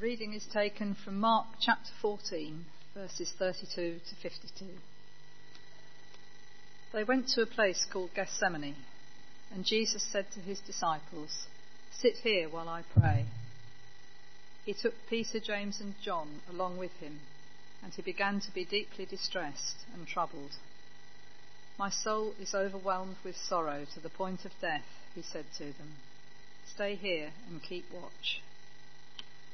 Reading is taken from Mark chapter 14, verses 32 to 52. They went to a place called Gethsemane, and Jesus said to his disciples, Sit here while I pray. He took Peter, James, and John along with him, and he began to be deeply distressed and troubled. My soul is overwhelmed with sorrow to the point of death, he said to them. Stay here and keep watch.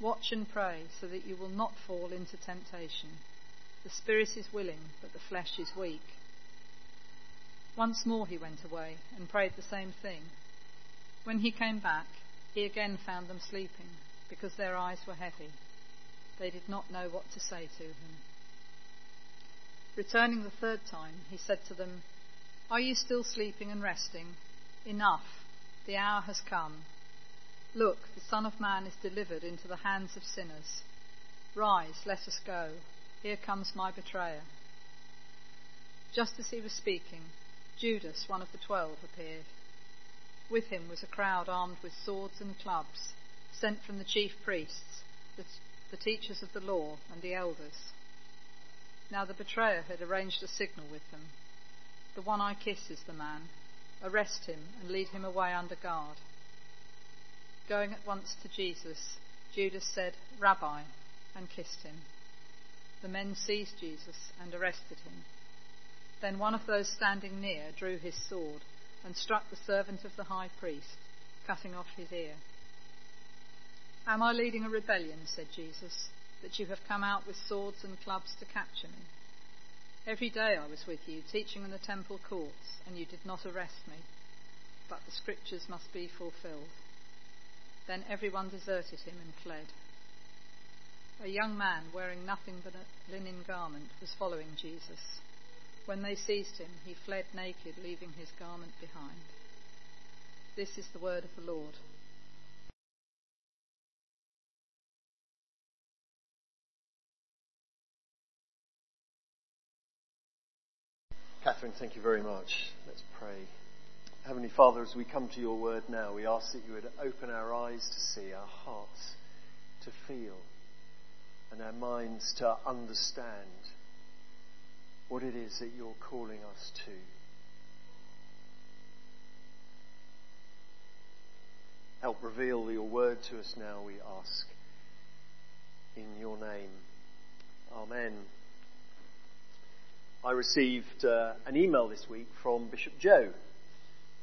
Watch and pray so that you will not fall into temptation. The spirit is willing, but the flesh is weak. Once more he went away and prayed the same thing. When he came back, he again found them sleeping, because their eyes were heavy. They did not know what to say to him. Returning the third time, he said to them, Are you still sleeping and resting? Enough, the hour has come Look, the Son of Man is delivered into the hands of sinners. Rise, let us go. Here comes my betrayer. Just as he was speaking, Judas, one of the twelve, appeared. With him was a crowd armed with swords and clubs, sent from the chief priests, the, the teachers of the law, and the elders. Now the betrayer had arranged a signal with them. The one I kiss is the man. Arrest him and lead him away under guard. Going at once to Jesus, Judas said, Rabbi, and kissed him. The men seized Jesus and arrested him. Then one of those standing near drew his sword and struck the servant of the high priest, cutting off his ear. Am I leading a rebellion, said Jesus, that you have come out with swords and clubs to capture me? Every day I was with you, teaching in the temple courts, and you did not arrest me. But the scriptures must be fulfilled. Then everyone deserted him and fled. A young man wearing nothing but a linen garment was following Jesus. When they seized him, he fled naked, leaving his garment behind. This is the word of the Lord. Catherine, thank you very much. Let's pray. Heavenly Father, as we come to your word now, we ask that you would open our eyes to see, our hearts to feel, and our minds to understand what it is that you're calling us to. Help reveal your word to us now, we ask. In your name. Amen. I received uh, an email this week from Bishop Jo.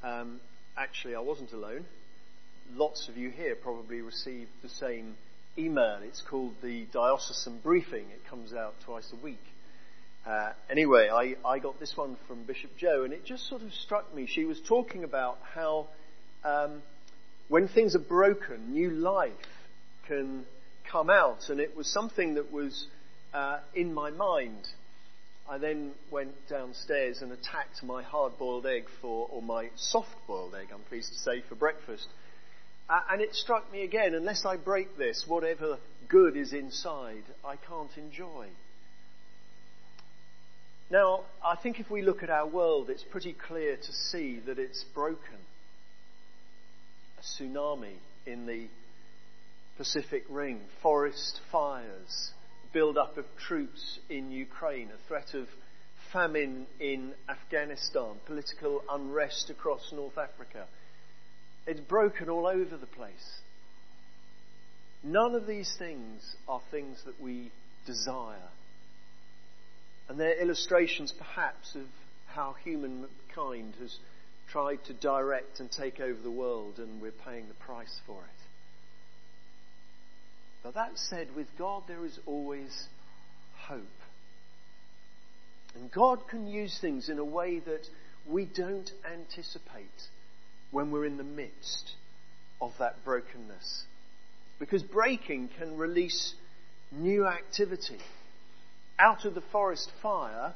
Um, actually, I wasn't alone. Lots of you here probably received the same email. It's called the Diocesan Briefing. It comes out twice a week. Uh, anyway, I, I got this one from Bishop Jo, and it just sort of struck me. She was talking about how um, when things are broken, new life can come out, and it was something that was uh, in my mind I then went downstairs and attacked my hard boiled egg for, or my soft boiled egg, I'm pleased to say, for breakfast. Uh, and it struck me again, unless I break this, whatever good is inside, I can't enjoy. Now, I think if we look at our world, it's pretty clear to see that it's broken. A tsunami in the Pacific Ring, forest fires, build-up of troops in Ukraine, a threat of famine in Afghanistan, political unrest across North Africa. It's broken all over the place. None of these things are things that we desire. And they're illustrations perhaps of how humankind has tried to direct and take over the world and we're paying the price for it. But that said, with God there is always hope. And God can use things in a way that we don't anticipate when we're in the midst of that brokenness. Because breaking can release new activity. Out of the forest fire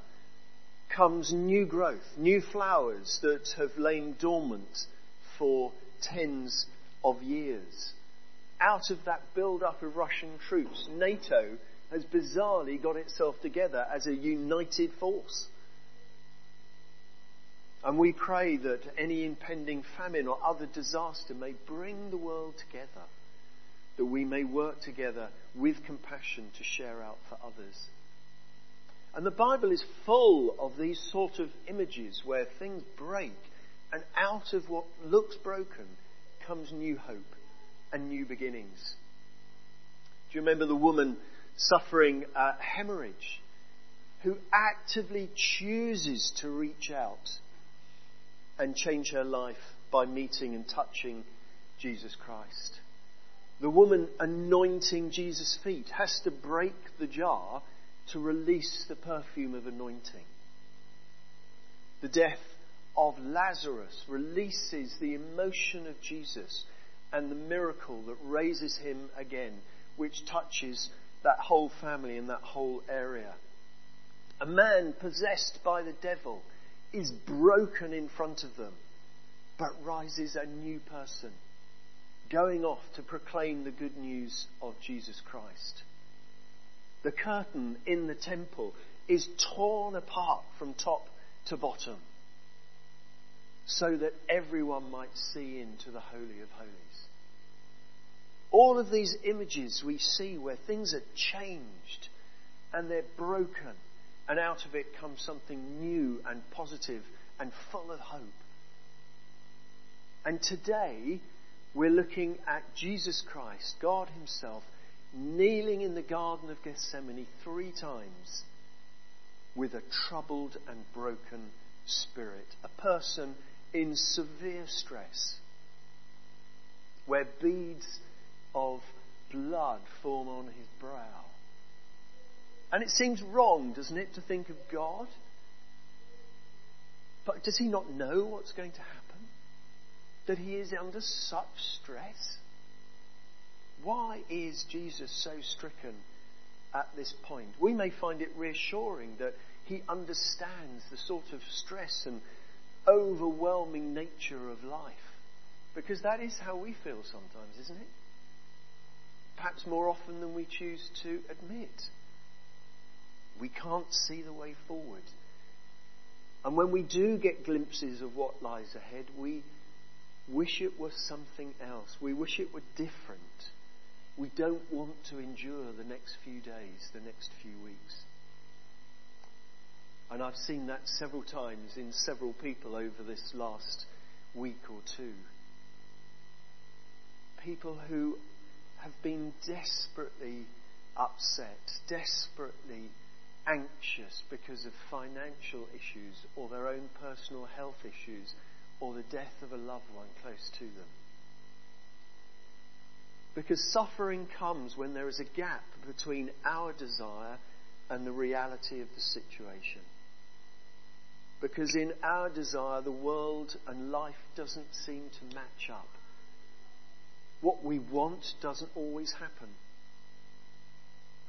comes new growth, new flowers that have lain dormant for tens of years. Out of that build up of Russian troops, NATO has bizarrely got itself together as a united force. And we pray that any impending famine or other disaster may bring the world together, that we may work together with compassion to share out for others. And the Bible is full of these sort of images where things break and out of what looks broken comes new hope and new beginnings. Do you remember the woman suffering a hemorrhage who actively chooses to reach out and change her life by meeting and touching Jesus Christ? The woman anointing Jesus' feet has to break the jar to release the perfume of anointing. The death of Lazarus releases the emotion of Jesus and the miracle that raises him again, which touches that whole family and that whole area. A man possessed by the devil is broken in front of them, but rises a new person, going off to proclaim the good news of Jesus Christ. The curtain in the temple is torn apart from top to bottom so that everyone might see into the Holy of Holies. All of these images we see where things are changed and they're broken, and out of it comes something new and positive and full of hope. And today, we're looking at Jesus Christ, God Himself, kneeling in the Garden of Gethsemane three times with a troubled and broken spirit, a person in severe stress, where beads of blood form on his brow. And it seems wrong, doesn't it, to think of God? But does he not know what's going to happen? That he is under such stress? Why is Jesus so stricken at this point? We may find it reassuring that he understands the sort of stress and overwhelming nature of life. Because that is how we feel sometimes, isn't it? Perhaps more often than we choose to admit. We can't see the way forward. And when we do get glimpses of what lies ahead, we wish it was something else. We wish it were different. We don't want to endure the next few days, the next few weeks. And I've seen that several times in several people over this last week or two. People who have been desperately upset, desperately anxious because of financial issues or their own personal health issues or the death of a loved one close to them. Because suffering comes when there is a gap between our desire and the reality of the situation. Because in our desire, the world and life doesn't seem to match up. What we want doesn't always happen.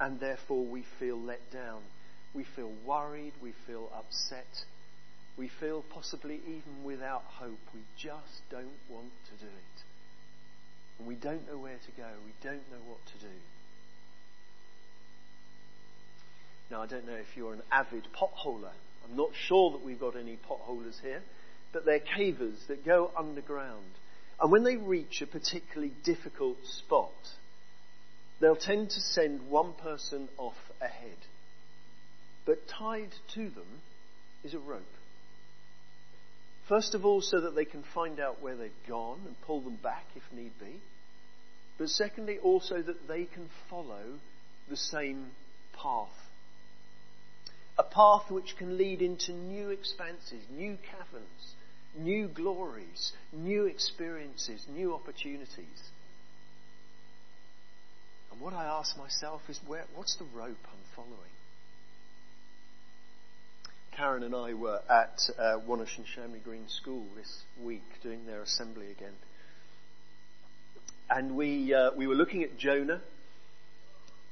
And therefore we feel let down. We feel worried. We feel upset. We feel possibly even without hope. We just don't want to do it. And we don't know where to go. We don't know what to do. Now, I don't know if you're an avid potholer. I'm not sure that we've got any potholers here, but they're cavers that go underground. And when they reach a particularly difficult spot, they'll tend to send one person off ahead. But tied to them is a rope. First of all, so that they can find out where they've gone and pull them back if need be. But secondly, also that they can follow the same path. A path which can lead into new expanses, new caverns, new glories, new experiences, new opportunities. And what I ask myself is, where, what's the rope I'm following? Karen and I were at uh, Wonersh and Shamley Green School this week doing their assembly again. And we, uh, we were looking at Jonah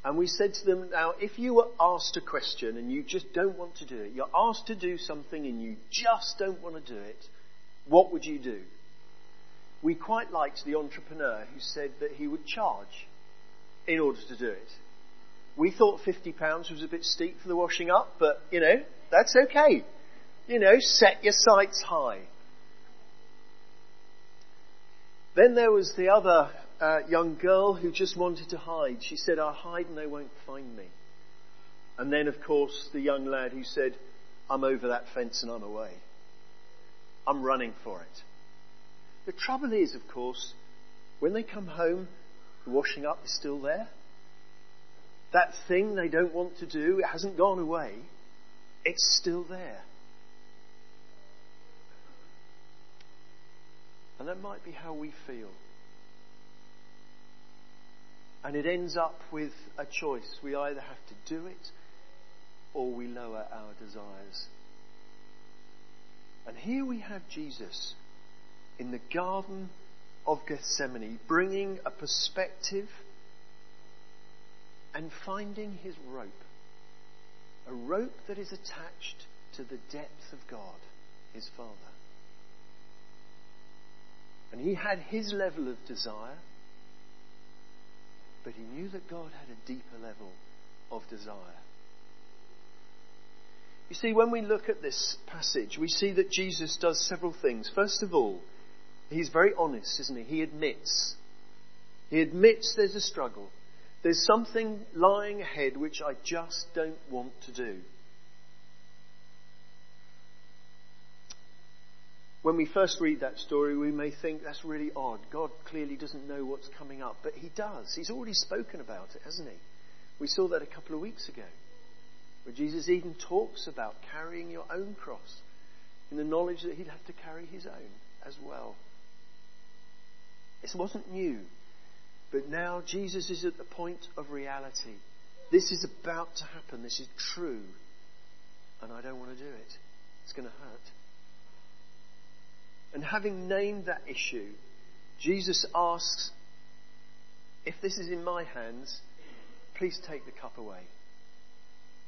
And we said to them, now, if you were asked a question and you just don't want to do it, you're asked to do something and you just don't want to do it, what would you do? We quite liked the entrepreneur who said that he would charge in order to do it. We thought £50 was a bit steep for the washing up, but, you know, that's okay. You know, set your sights high. Then there was the other uh, young girl who just wanted to hide. She said, I'll hide and they won't find me. And then, of course, the young lad who said, I'm over that fence and I'm away. I'm running for it. The trouble is, of course, when they come home, the washing up is still there. That thing they don't want to do, it hasn't gone away. It's still there. And that might be how we feel. And it ends up with a choice. We either have to do it or we lower our desires. And here we have Jesus in the Garden of Gethsemane bringing a perspective and finding his rope. A rope that is attached to the depth of God, his Father. And he had his level of desire, but he knew that God had a deeper level of desire. You see, when we look at this passage, we see that Jesus does several things. First of all, he's very honest, isn't he? He admits. He admits there's a struggle. There's something lying ahead which I just don't want to do. When we first read that story, we may think that's really odd. God clearly doesn't know what's coming up, but He does. He's already spoken about it, hasn't He? We saw that a couple of weeks ago, where Jesus even talks about carrying your own cross in the knowledge that He'd have to carry His own as well. This wasn't new, but now Jesus is at the point of reality. This is about to happen. This is true, and I don't want to do it. It's going to hurt. And having named that issue, Jesus asks, If this is in my hands, please take the cup away.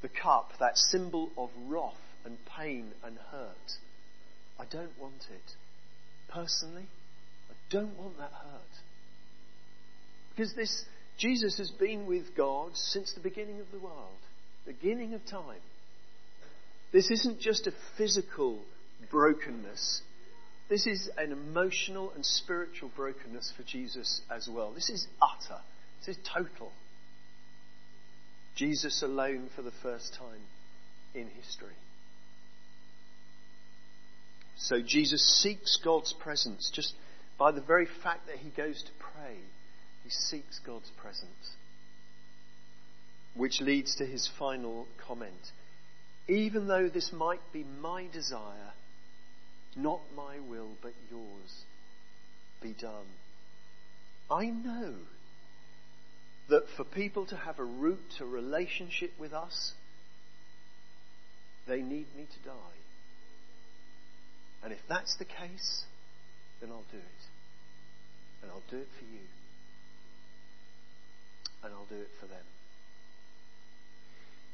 The cup, that symbol of wrath and pain and hurt. I don't want it. Personally, I don't want that hurt. Because this, Jesus has been with God since the beginning of the world, beginning of time. This isn't just a physical brokenness. This is an emotional and spiritual brokenness for Jesus as well. This is utter. This is total. Jesus alone for the first time in history. So Jesus seeks God's presence just by the very fact that he goes to pray. He seeks God's presence. Which leads to his final comment. Even though this might be my desire, not my will, but yours be done. I know that for people to have a root to relationship with us, they need me to die. And if that's the case, then I'll do it. And I'll do it for you. And I'll do it for them.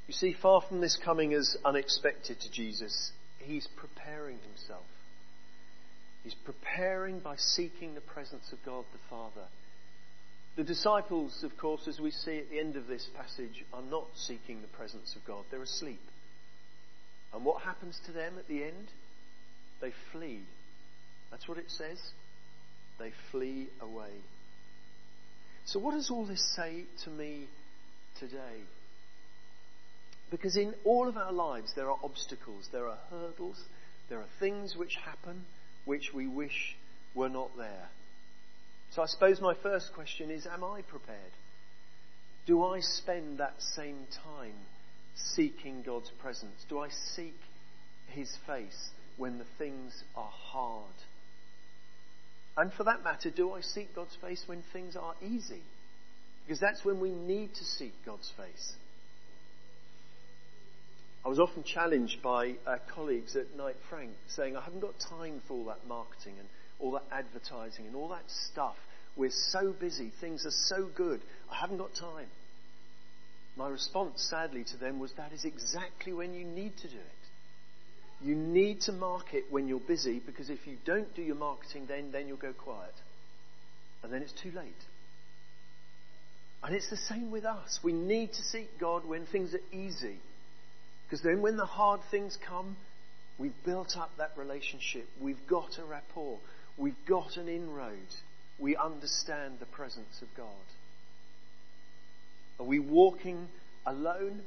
You see, far from this coming as unexpected to Jesus, he's preparing himself. He's preparing by seeking the presence of God the Father. The disciples, of course, as we see at the end of this passage, are not seeking the presence of God. They're asleep. And what happens to them at the end? They flee. That's what it says. They flee away. So, what does all this say to me today? Because in all of our lives, there are obstacles, there are hurdles, there are things which happen which we wish were not there. So I suppose my first question is Am I prepared? Do I spend that same time seeking God's presence? Do I seek His face when the things are hard? And for that matter, do I seek God's face when things are easy? Because that's when we need to seek God's face. I was often challenged by uh, colleagues at Knight Frank saying, I haven't got time for all that marketing and all that advertising and all that stuff. We're so busy. Things are so good. I haven't got time. My response, sadly, to them was that is exactly when you need to do it. You need to market when you're busy because if you don't do your marketing then, then you'll go quiet. And then it's too late. And it's the same with us. We need to seek God when things are easy. Because then when the hard things come, we've built up that relationship. We've got a rapport. We've got an inroad. We understand the presence of God. Are we walking alone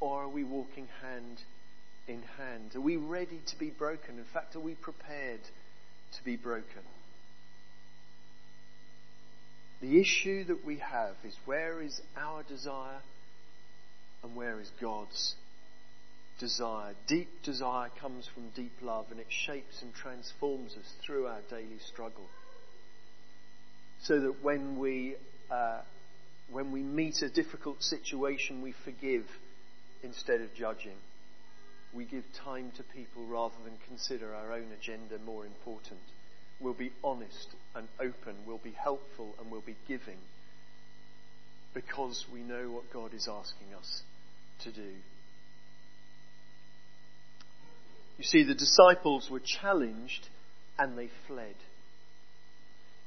or are we walking hand in hand? Are we ready to be broken? In fact, are we prepared to be broken? The issue that we have is where is our desire and where is God's desire? Deep desire comes from deep love and it shapes and transforms us through our daily struggle. So that when we uh, when we meet a difficult situation, we forgive instead of judging. We give time to people rather than consider our own agenda more important. We'll be honest and open, we'll be helpful, and we'll be giving because we know what God is asking us to do. You see, the disciples were challenged and they fled.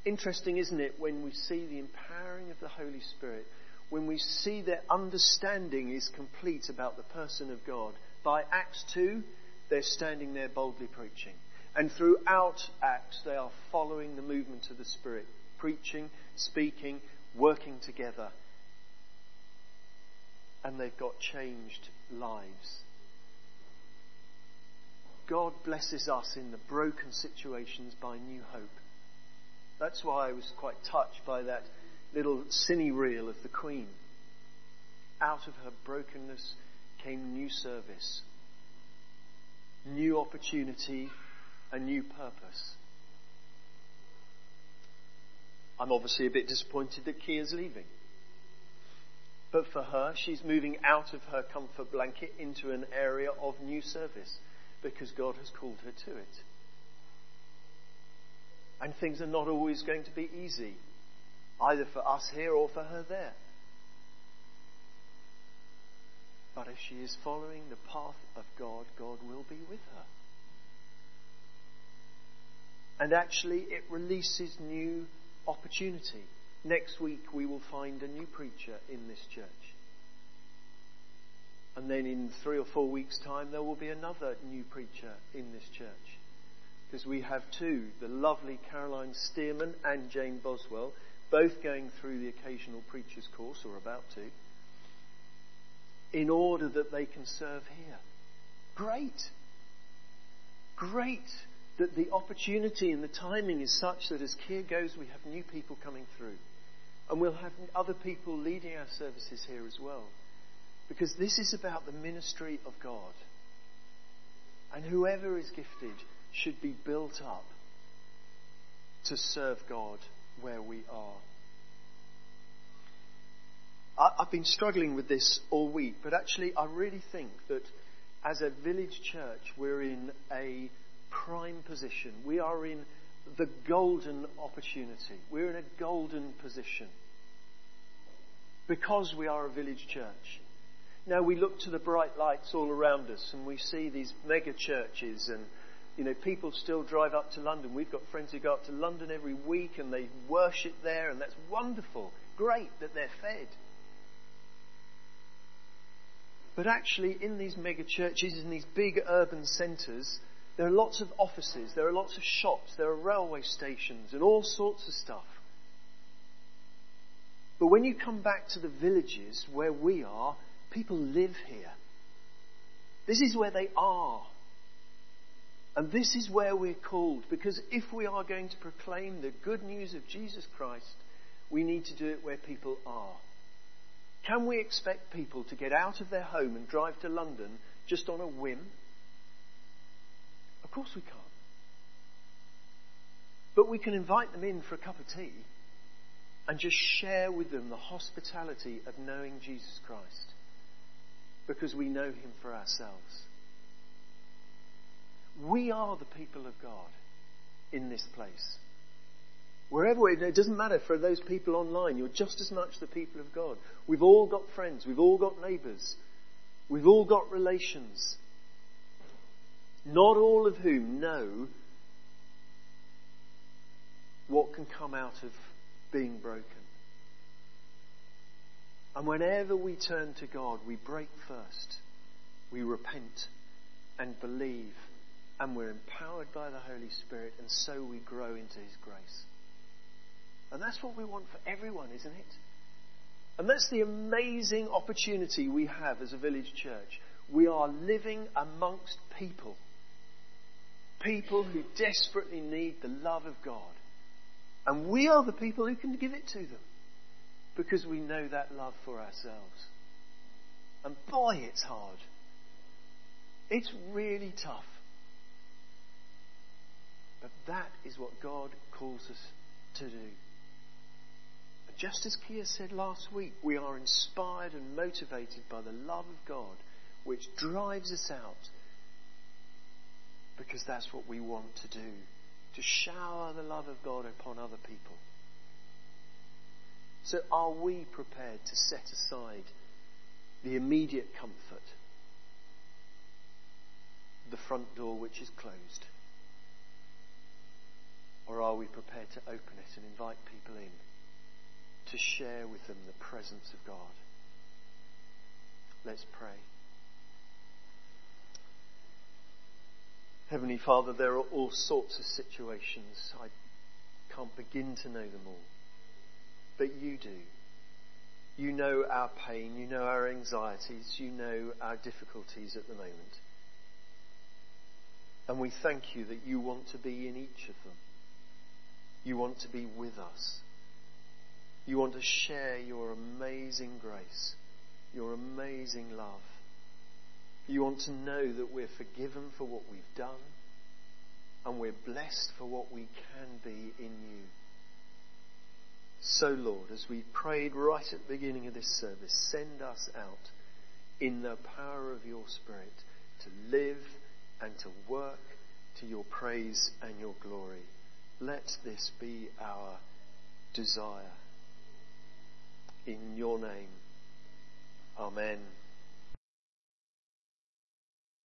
Interesting, isn't it, when we see the empowering of the Holy Spirit, when we see their understanding is complete about the person of God. By Acts 2, they're standing there boldly preaching. And throughout Acts, they are following the movement of the Spirit, preaching, speaking, working together. And they've got changed lives. God blesses us in the broken situations by new hope. That's why I was quite touched by that little cine reel of the Queen. Out of her brokenness came new service, new opportunity, a new purpose. I'm obviously a bit disappointed that Kia's leaving. But for her, she's moving out of her comfort blanket into an area of new service because God has called her to it. And things are not always going to be easy, either for us here or for her there. But if she is following the path of God, God will be with her. And actually, it releases new opportunity. Next week, we will find a new preacher in this church. And then in three or four weeks' time, there will be another new preacher in this church because we have two, the lovely Caroline Stearman and Jane Boswell, both going through the occasional preacher's course, or about to, in order that they can serve here. Great! Great that the opportunity and the timing is such that as Kia goes, we have new people coming through. And we'll have other people leading our services here as well. Because this is about the ministry of God. And whoever is gifted should be built up to serve God where we are. I've been struggling with this all week, but actually, I really think that as a village church, we're in a prime position. We are in the golden opportunity. We're in a golden position because we are a village church. Now we look to the bright lights all around us and we see these mega churches and you know, people still drive up to London. We've got friends who go up to London every week and they worship there, and that's wonderful. Great that they're fed. But actually, in these mega churches, in these big urban centres, there are lots of offices, there are lots of shops, there are railway stations, and all sorts of stuff. But when you come back to the villages where we are, people live here. This is where they are. And this is where we're called, because if we are going to proclaim the good news of Jesus Christ, we need to do it where people are. Can we expect people to get out of their home and drive to London just on a whim? Of course we can't. But we can invite them in for a cup of tea and just share with them the hospitality of knowing Jesus Christ because we know him for ourselves. We are the people of God in this place. Wherever, it doesn't matter for those people online, you're just as much the people of God. We've all got friends, we've all got neighbours, we've all got relations, not all of whom know what can come out of being broken. And whenever we turn to God, we break first, we repent and believe, and we're empowered by the Holy Spirit, and so we grow into His grace. And that's what we want for everyone, isn't it? And that's the amazing opportunity we have as a village church. We are living amongst people. People who desperately need the love of God. And we are the people who can give it to them. Because we know that love for ourselves. And boy, it's hard. It's really tough. But that is what God calls us to do. Just as Kia said last week, we are inspired and motivated by the love of God, which drives us out because that's what we want to do to shower the love of God upon other people. So, are we prepared to set aside the immediate comfort, the front door which is closed? Or are we prepared to open it and invite people in? to share with them the presence of God. Let's pray. Heavenly Father, there are all sorts of situations. I can't begin to know them all. But you do. You know our pain, you know our anxieties, you know our difficulties at the moment. And we thank you that you want to be in each of them. You want to be with us. You want to share your amazing grace, your amazing love. You want to know that we're forgiven for what we've done and we're blessed for what we can be in you. So, Lord, as we prayed right at the beginning of this service, send us out in the power of your Spirit to live and to work to your praise and your glory. Let this be our desire in your name. Amen.